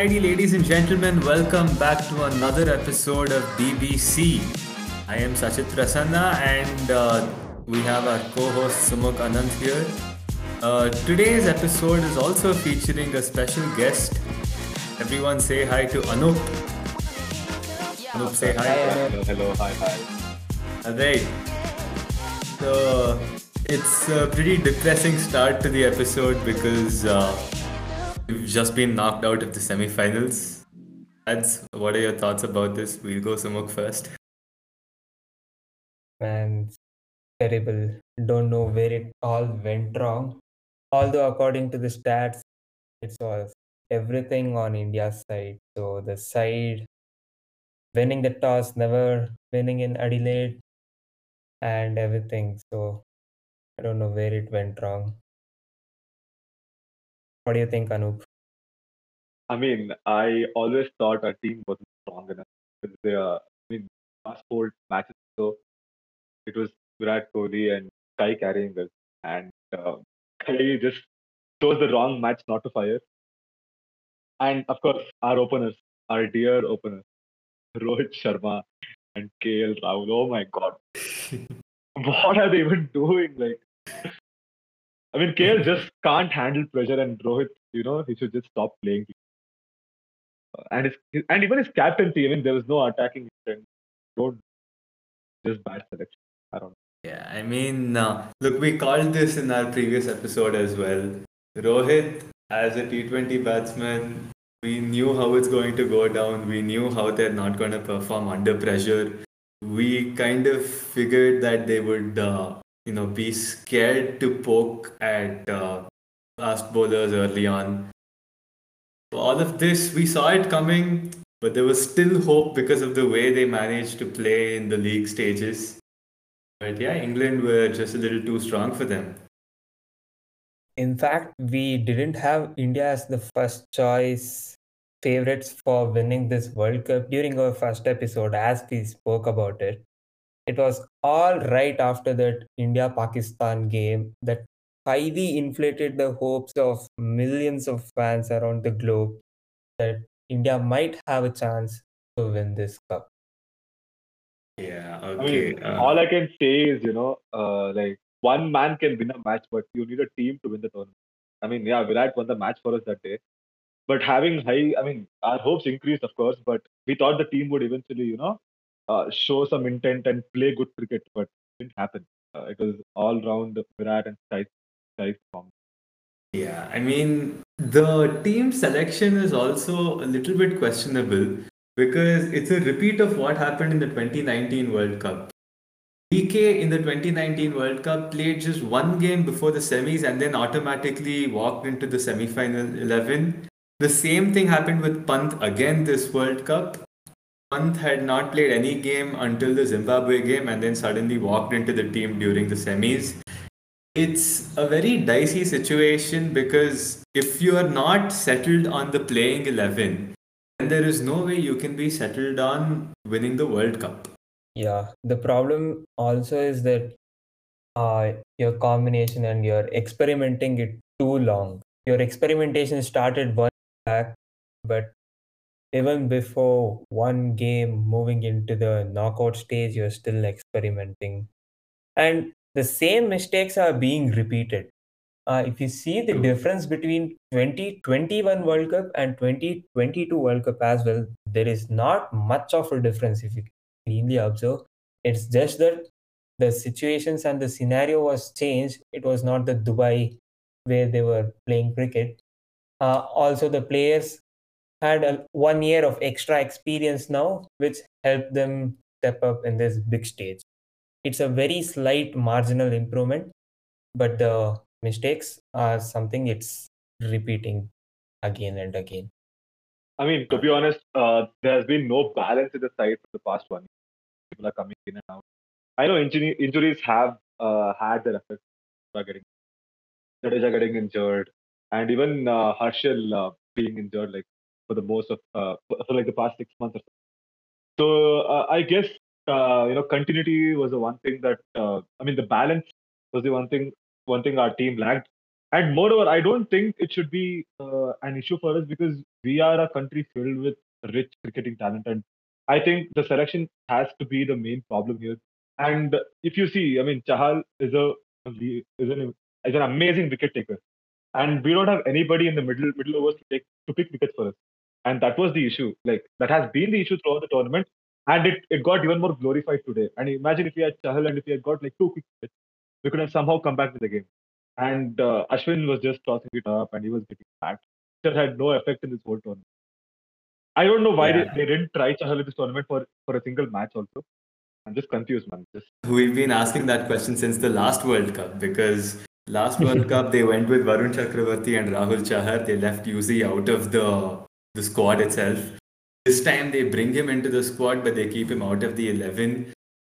Alrighty, ladies and gentlemen, welcome back to another episode of BBC. I am Sachit Prasanna and uh, we have our co-host Sumuk Anand here. Uh, today's episode is also featuring a special guest. Everyone say hi to Anoop. Anoop, say hi. Hello, hello, hi, hi. Alright. So it's a pretty depressing start to the episode because uh, we've just been knocked out of the semi-finals. That's what are your thoughts about this? We'll go Sumuk first. Man, terrible. Don't know where it all went wrong. Although, according to the stats, it was everything on India's side. So, the side winning the toss, never winning in Adelaide, and everything. So, I don't know where it went wrong. What do you think, Anoop? I mean, I always thought our team wasn't strong enough. They, uh, I mean, last four matches, so it was Virat Kohli and Sky carrying us, and uh, Sky just chose the wrong match not to fire. And of course, our openers, our dear openers, Rohit Sharma and KL Rahul. Oh my God, what are they even doing? Like, I mean, KL just can't handle pressure, and Rohit, you know, he should just stop playing. And his, and even his captaincy, I mean, there was no attacking. Don't just bad selection. I don't know. Yeah, I mean, uh, look, we called this in our previous episode as well. Rohit, as a T20 batsman, we knew how it's going to go down. We knew how they're not going to perform under pressure. We kind of figured that they would, uh, you know, be scared to poke at uh, fast bowlers early on. All of this, we saw it coming, but there was still hope because of the way they managed to play in the league stages. But yeah, England were just a little too strong for them. In fact, we didn't have India as the first choice favorites for winning this World Cup during our first episode, as we spoke about it. It was all right after that India Pakistan game that highly inflated the hopes of millions of fans around the globe that India might have a chance to win this cup. Yeah, I okay. mean, uh, all I can say is, you know, uh, like one man can win a match, but you need a team to win the tournament. I mean, yeah, Virat won the match for us that day, but having high, I mean, our hopes increased, of course, but we thought the team would eventually, you know, uh, show some intent and play good cricket, but it didn't happen. Uh, it was all round Virat and Sky, Yeah, I mean, the team selection is also a little bit questionable because it's a repeat of what happened in the 2019 World Cup. DK in the 2019 World Cup played just one game before the semis and then automatically walked into the semi final 11. The same thing happened with Pant again this World Cup. Pant had not played any game until the Zimbabwe game and then suddenly walked into the team during the semis. It's a very dicey situation because if you are not settled on the playing 11, then there is no way you can be settled on winning the World Cup. Yeah, the problem also is that uh, your combination and you're experimenting it too long. Your experimentation started one back, but even before one game moving into the knockout stage, you're still experimenting. And the same mistakes are being repeated. Uh, if you see the difference between 2021 World Cup and 2022 World Cup as well, there is not much of a difference if you cleanly observe. It's just that the situations and the scenario was changed. It was not the Dubai where they were playing cricket. Uh, also, the players had a, one year of extra experience now, which helped them step up in this big stage. It's a very slight marginal improvement, but the mistakes are something it's repeating again and again. I mean, to be honest, uh, there has been no balance in the side for the past one year. People are coming in and out. I know injury, injuries have uh, had their effect. Are getting Jadeja getting injured, and even uh, Harshal uh, being injured like for the most of uh, for for, like the past six months or so. So uh, I guess uh, you know continuity was the one thing that uh, I mean the balance was the one thing one thing our team lacked. And moreover, I don't think it should be uh, an issue for us because we are a country filled with rich cricketing talent, and I think the selection has to be the main problem here. And if you see, I mean, Chahal is a is an is an amazing wicket taker, and we don't have anybody in the middle middle overs to take to pick wickets for us. And that was the issue. Like that has been the issue throughout the tournament, and it, it got even more glorified today. And imagine if we had Chahal and if we had got like two quick wickets, we could have somehow come back to the game. And uh, Ashwin was just tossing it up, and he was getting back. It had no effect in this whole tournament. I don't know why Yeah. they, they didn't try Chahal in this tournament for, for a single match also. I'm just confused, man. Just We've been asking that question since the last World Cup because last World Cup they went with Varun Chakravarthy and Rahul Chahar. They left Yuzi out of the the squad itself. This time they bring him into the squad, but they keep him out of the eleven.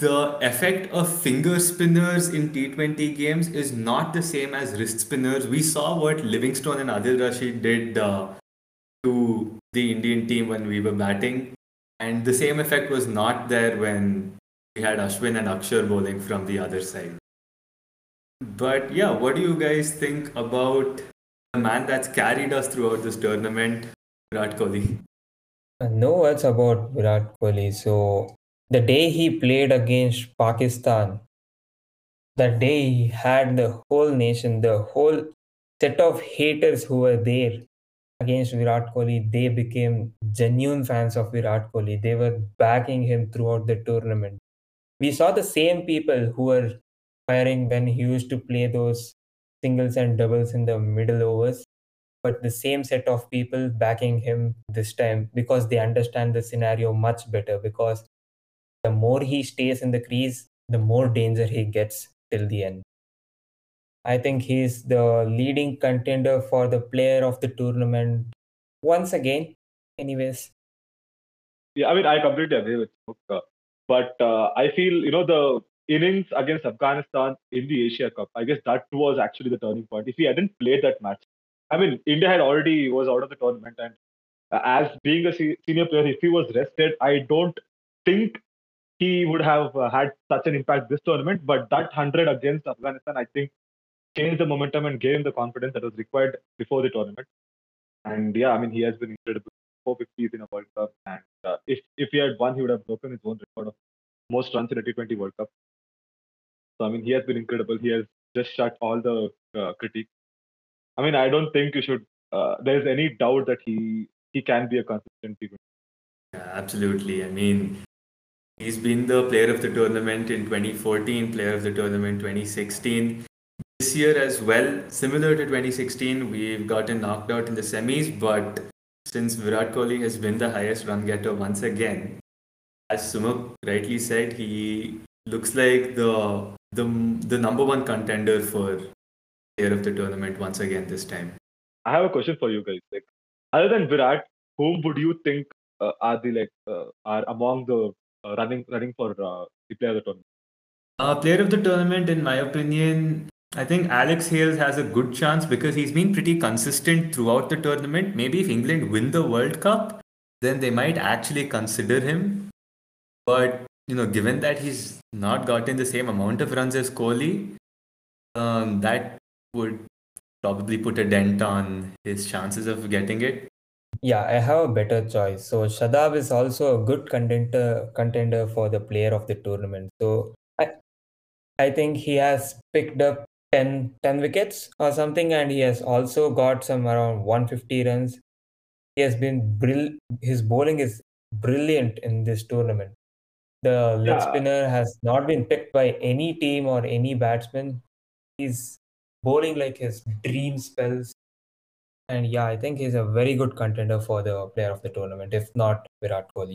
The effect of finger spinners in T20 games is not the same as wrist spinners. We saw what Livingstone and Adil Rashid did uh, to the Indian team when we were batting, and the same effect was not there when we had Ashwin and Akshar bowling from the other side. But yeah, what do you guys think about the man that's carried us throughout this tournament, Virat Kohli? No words about Virat Kohli. So the day he played against Pakistan, that day he had the whole nation, the whole set of haters who were there against Virat Kohli, they became genuine fans of Virat Kohli. They were backing him throughout the tournament. We saw the same people who were firing when he used to play those singles and doubles in the middle overs but the same set of people backing him this time because they understand the scenario much better because the more he stays in the crease the more danger he gets till the end i think he's the leading contender for the player of the tournament once again anyways yeah, I mean, I completely agree with you. uh, But uh, I feel, you know, the innings against Afghanistan in the Asia Cup, I guess that was actually the turning point. If he hadn't played that match, I mean, India had already was out of the tournament, and uh, as being a senior player, if he was rested, I don't think he would have uh, had such an impact this tournament. But that hundred against Afghanistan, I think, changed the momentum and gave him the confidence that was required before the tournament. And yeah, I mean, he has been incredible. 450s in a World Cup, and uh, if if he had won, he would have broken his own record of most runs in a T20 World Cup. So I mean, he has been incredible. He has just shut all the uh, critique. I mean, I don't think you should. Uh, there is any doubt that he he can be a consistent T20. Yeah, absolutely. I mean, he's been the player of the tournament in 2014, player of the tournament 2016. This year as well, similar to 2016, we've gotten knocked out in the semis, but since Virat Kohli has been the highest run getter once again, as Sumuk rightly said, he looks like the the the number one contender for player of the tournament once again this time. I have a question for you guys. Like, other than Virat, whom would you think uh, are the like uh, are among the uh, running running for uh, the player of the tournament? Uh, player of the tournament, in my opinion, I think Alex Hales has a good chance because he's been pretty consistent throughout the tournament. Maybe if England win the World Cup, then they might actually consider him. But you know, given that he's not gotten the same amount of runs as Kohli, um, that would probably put a dent on his chances of getting it. Yeah, I have a better choice. So Shadab is also a good contender contender for the player of the tournament. So I I think he has picked up 10, 10 wickets or something, and he has also got some around 150 runs. He has been brill his bowling is brilliant in this tournament. The leg Yeah. spinner has not been picked by any team or any batsman. He's bowling like his dream spells. And yeah, I think he's a very good contender for the player of the tournament, if not Virat Kohli.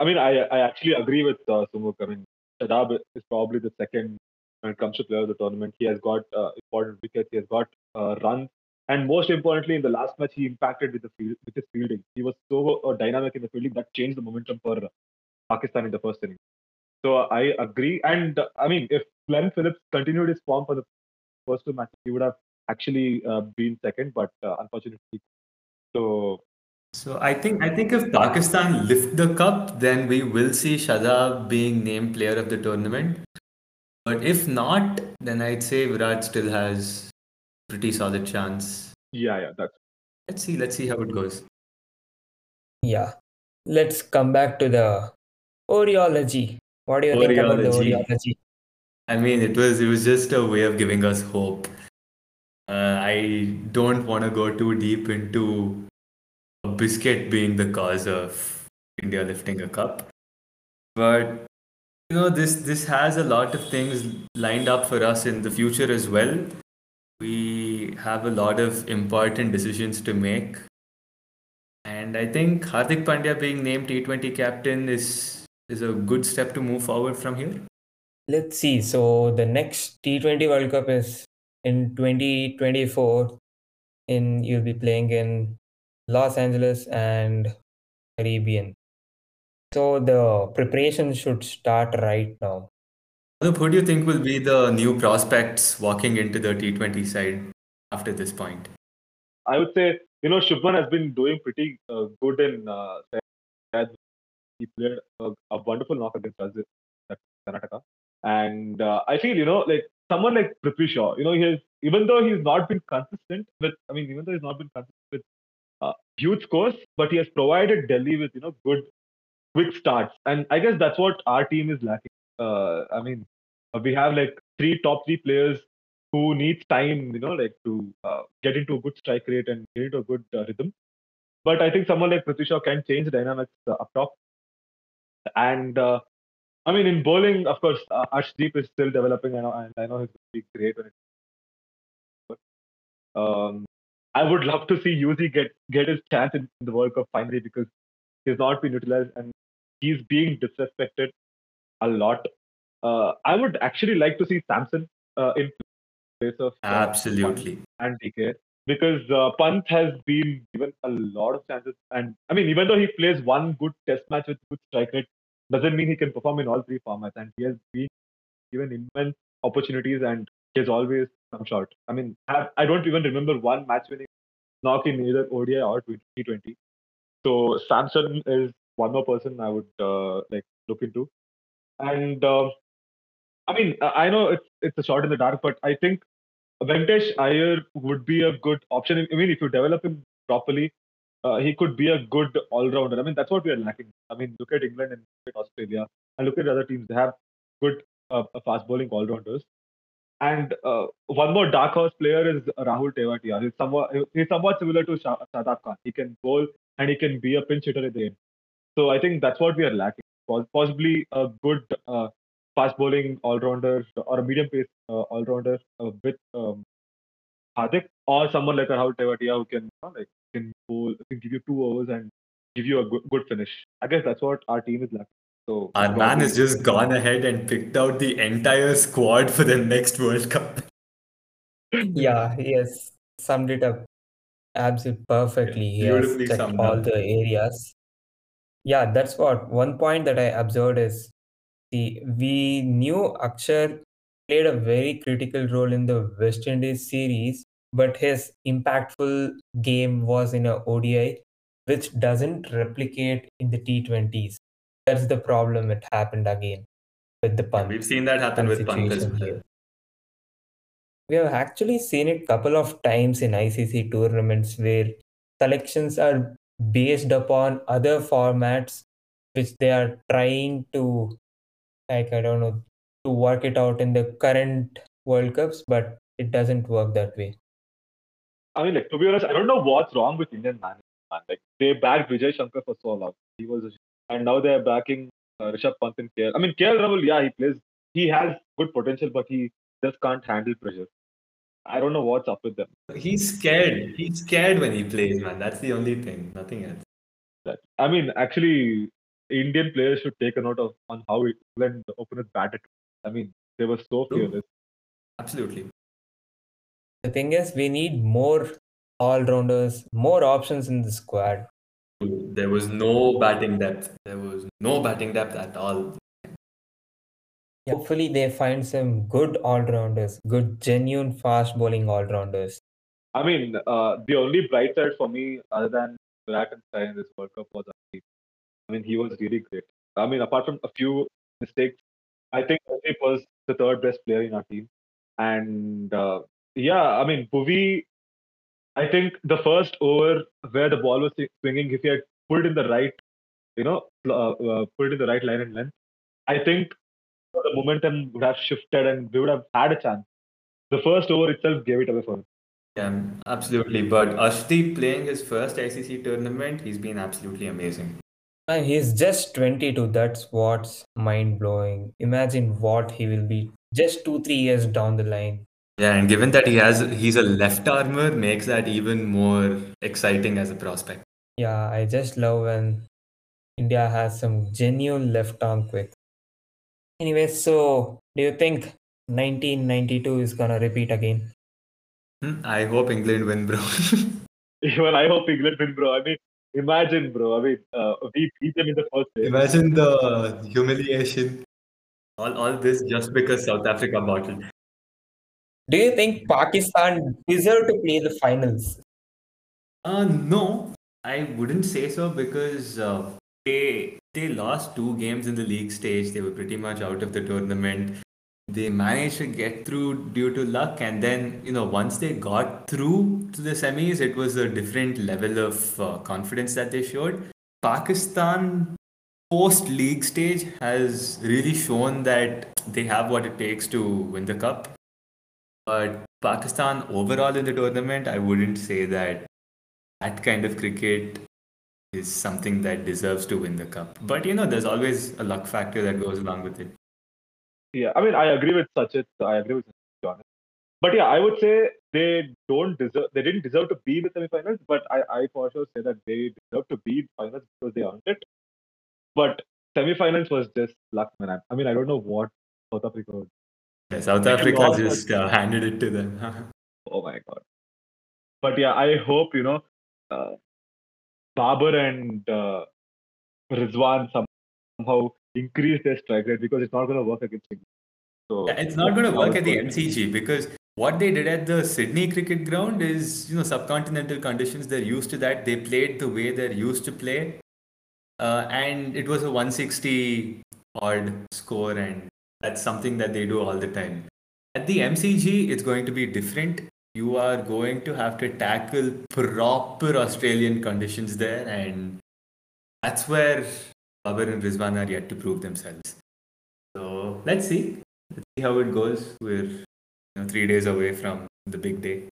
I mean, I I actually agree with uh, Sumuk. I mean, Shadab is probably the second when it comes to player of the tournament. He has got uh, important wickets. He has got uh, runs, and most importantly, in the last match, he impacted with the field, with his fielding. He was so uh, dynamic in the fielding that changed the momentum for Pakistan in the first inning. So I agree, and uh, I mean, if Glenn Phillips continued his form for the first two matches, he would have actually uh, been second, but uh, unfortunately, so So I think I think if Pakistan lift the cup, then we will see Shadab being named player of the tournament. But if not, then I'd say Virat still has pretty solid chance. Yeah, yeah, that's Let's see. Let's see how it goes. Yeah. Let's come back to the Oriology. What do you think about the Oriology. I mean, it was it was just a way of giving us hope. Uh, I don't want to go too deep into biscuit being the cause of India lifting a cup, but you know this this has a lot of things lined up for us in the future as well. We have a lot of important decisions to make, and I think Hardik Pandya being named T20 captain is is a good step to move forward from here. Let's see. So the next T20 World Cup is in 2024. In you'll be playing in Los Angeles and Caribbean. So the preparation should start right now. Anoop, who do you think will be the new prospects walking into the T20 side after this point? I would say, you know, Shubman has been doing pretty uh, good in uh, he played a, a wonderful knock against Brazil, at Karnataka. And uh, I feel, you know, like someone like Prithvi Shaw, you know, he has, even though he's not been consistent with, I mean, even though he's not been consistent with uh, huge scores, but he has provided Delhi with, you know, good, quick starts. And I guess that's what our team is lacking. Uh, I mean, we have like three top three players who needs time, you know, like to uh, get into a good strike rate and get into a good uh, rhythm. But I think someone like Prithvi Shaw can change the dynamics uh, up top. And uh, I mean, in bowling, of course, uh, Arshdeep is still developing, know, and I know he's going to be great when it. Um, I would love to see Yuzi get get his chance in the World Cup finally because he's not been utilized and he's being disrespected a lot. Uh, I would actually like to see Samson uh, in place of uh, Absolutely. and DK because uh, Pant has been given a lot of chances. And I mean, even though he plays one good test match with good strike rate, doesn't mean he can perform in all three formats. And he has been given immense opportunities and he has always come short. I mean, I, don't even remember one match winning knock in either ODI or T20. So Samson is one more person I would uh, like look into. And uh, I mean, I know it's it's a shot in the dark, but I think Venkatesh Iyer would be a good option. I mean, if you develop him properly, uh, he could be a good all-rounder. I mean, that's what we are lacking. I mean, look at England and look at Australia, and look at other teams. They have good uh, fast bowling all-rounders. And uh, one more dark horse player is Rahul Tewatia. He's somewhat he's somewhat similar to Shadab Khan. He can bowl and he can be a pinch hitter at the end. So I think that's what we are lacking. Possibly a good uh, fast bowling all-rounder or a medium pace uh, all-rounder uh, with um, Hardik or someone like Rahul Tewatia who can you know, like can bowl, can give you two overs and give you a good, good finish. I guess that's what our team is lacking. So Our man has just gone ahead and picked out the entire squad for the next World Cup. Yeah, he has summed it up absolutely perfectly. He has checked summed all up. the areas. Yeah, that's what one point that I observed is the we knew Akshar played a very critical role in the West Indies series, but his impactful game was in a ODI, which doesn't replicate in the T20s. That's the problem. It happened again with the Pant. We've seen that happen with Pant as well. We have actually seen it couple of times in ICC tournaments where selections are based upon other formats which they are trying to like I don't know to work it out in the current World Cups, but it doesn't work that way. I mean, like to be honest, I don't know what's wrong with Indian management. Man. Like they backed Vijay Shankar for so long. He was, a, and now they're backing uh, Rishabh Pant and KL. I mean, KL Rahul, yeah, he plays. He has good potential, but he just can't handle pressure. I don't know what's up with them. He's scared. He's scared when he plays, man. That's the only thing. Nothing else. That I mean, actually, Indian players should take a note of on how England openers batted. I mean, they were so True. fearless. Absolutely. The thing is, we need more all rounders, more options in the squad. There was no batting depth. There was no batting depth at all. Hopefully, they find some good all rounders, good, genuine fast bowling all rounders. I mean, uh, the only bright side for me, other than Virat and Sky in this World Cup, was Arshdeep. I mean, he was really great. I mean, apart from a few mistakes, I think Arshdeep was the third best player in our team. And uh, yeah, I mean, Bhuvi, I think the first over where the ball was swinging, if he had pulled in the right, you know, uh, uh, pulled in the right line and length, I think the momentum would have shifted and we would have had a chance. The first over itself gave it away for him. Yeah, absolutely. But Arshdeep playing his first ICC tournament, he's been absolutely amazing. And he's just 22. That's what's mind blowing. Imagine what he will be just two, three years down the line. Yeah, and given that he has he's a left armor, makes that even more exciting as a prospect. Yeah, I just love when India has some genuine left arm quick. Anyway, so do you think 1992 is gonna repeat again? Hmm, I hope England win, bro. Even I hope England win, bro. I mean, imagine, bro. I mean, uh, we beat them in the first game. Imagine the humiliation. All, all this just because South Africa bottled. Do you think Pakistan deserve to play the finals? Uh, no, I wouldn't say so because uh, they they lost two games in the league stage. They were pretty much out of the tournament. They managed to get through due to luck, and then you know once they got through to the semis, it was a different level of uh, confidence that they showed. Pakistan post league stage has really shown that they have what it takes to win the cup. But Pakistan overall in the tournament, I wouldn't say that that kind of cricket is something that deserves to win the cup. But you know, there's always a luck factor that goes along with it. Yeah, I mean, I agree with Sachit. I agree with John. But yeah, I would say they don't deserve. They didn't deserve to be in the semifinals. But I, I for sure say that they deserve to be in the finals because they earned it. But semifinals was just luck, man. I mean, I don't know what South Africa. Was. Yeah, South Africa just uh, handed it to them. oh my god. But yeah, I hope you know. Uh, Babar and uh, Rizwan somehow increase their strike rate because it's not going to work against England. So yeah, it's not going to work at the MCG because what they did at the Sydney cricket ground is, you know, subcontinental conditions. They're used to that. They played the way they're used to play, uh, and it was a 160 odd score, and that's something that they do all the time. At the MCG, it's going to be different you are going to have to tackle proper Australian conditions there, and that's where Babar and Rizwan are yet to prove themselves. So let's see. Let's see how it goes. We're you know, three days away from the big day.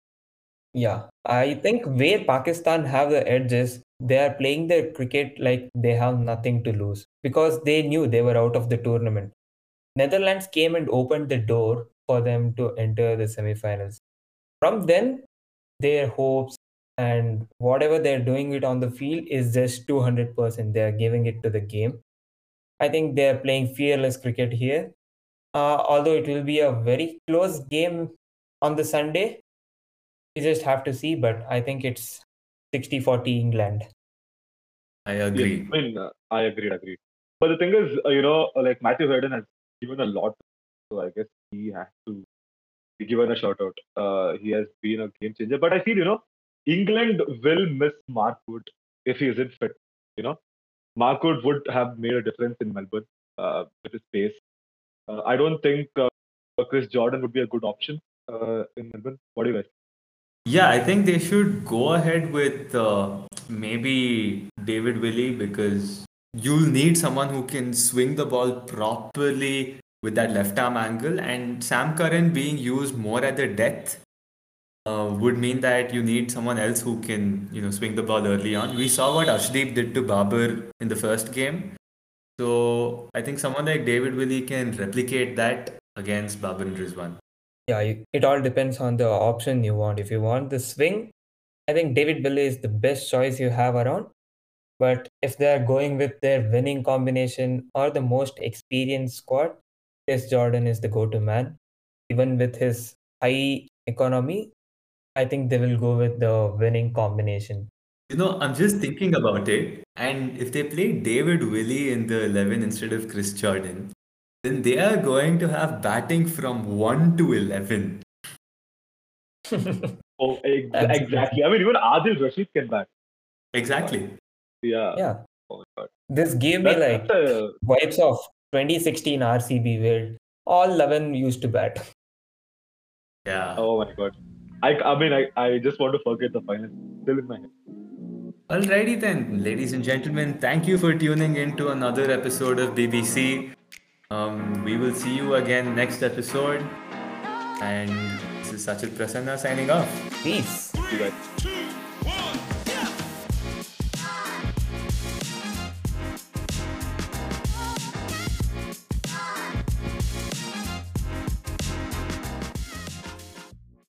Yeah, I think where Pakistan have the edges, they are playing their cricket like they have nothing to lose because they knew they were out of the tournament. Netherlands came and opened the door for them to enter the semifinals. From then their hopes and whatever they're doing it on the field is just 200% they're giving it to the game. I think they're playing fearless cricket here. Uh, although it will be a very close game on the sunday we just have to see but i think it's 60-40 england. I agree. Yeah, i mean uh, i agree agree but the thing is uh, you know like matthew hayden has given a lot so i guess he has to be given a shout out. Uh, he has been a game changer. But I feel, you know, England will miss Mark Wood if he isn't fit. You know, Mark Wood would have made a difference in Melbourne uh, with his pace. Uh, I don't think uh, Chris Jordan would be a good option uh, in Melbourne. What do you guys? Yeah, I think they should go ahead with uh, maybe David Willey because you'll need someone who can swing the ball properly with that left arm angle, and Sam Curran being used more at the depth uh, would mean that you need someone else who can you know swing the ball early on. We saw what Arshdeep did to Babar in the first game, so I think someone like David Willey can replicate that against Babar and Rizwan. Yeah, it all depends on the option you want. If you want the swing, I think David Willey is the best choice you have around. But if they're going with their winning combination or the most experienced squad, Chris Jordan is the go-to man. Even with his high economy, I think they will go with the winning combination. You know, I'm just thinking about it, and if they play David Willey in the 11 instead of Chris Jordan, then they are going to have batting from 1 to 11. oh, ex- exactly. I mean, even Adil Rashid can bat. Exactly. Yeah. Yeah. Oh my god. this gave me like a... vibes of 2016 RCB where all 11 used to bat. Yeah. Oh my god. I, I mean, I, I just want to forget the final. Still in my head. Alrighty then, ladies and gentlemen, thank you for tuning in to another episode of BBC. Um, we will see you again next episode. And this is Sachit Prasanna signing off. Peace. You guys.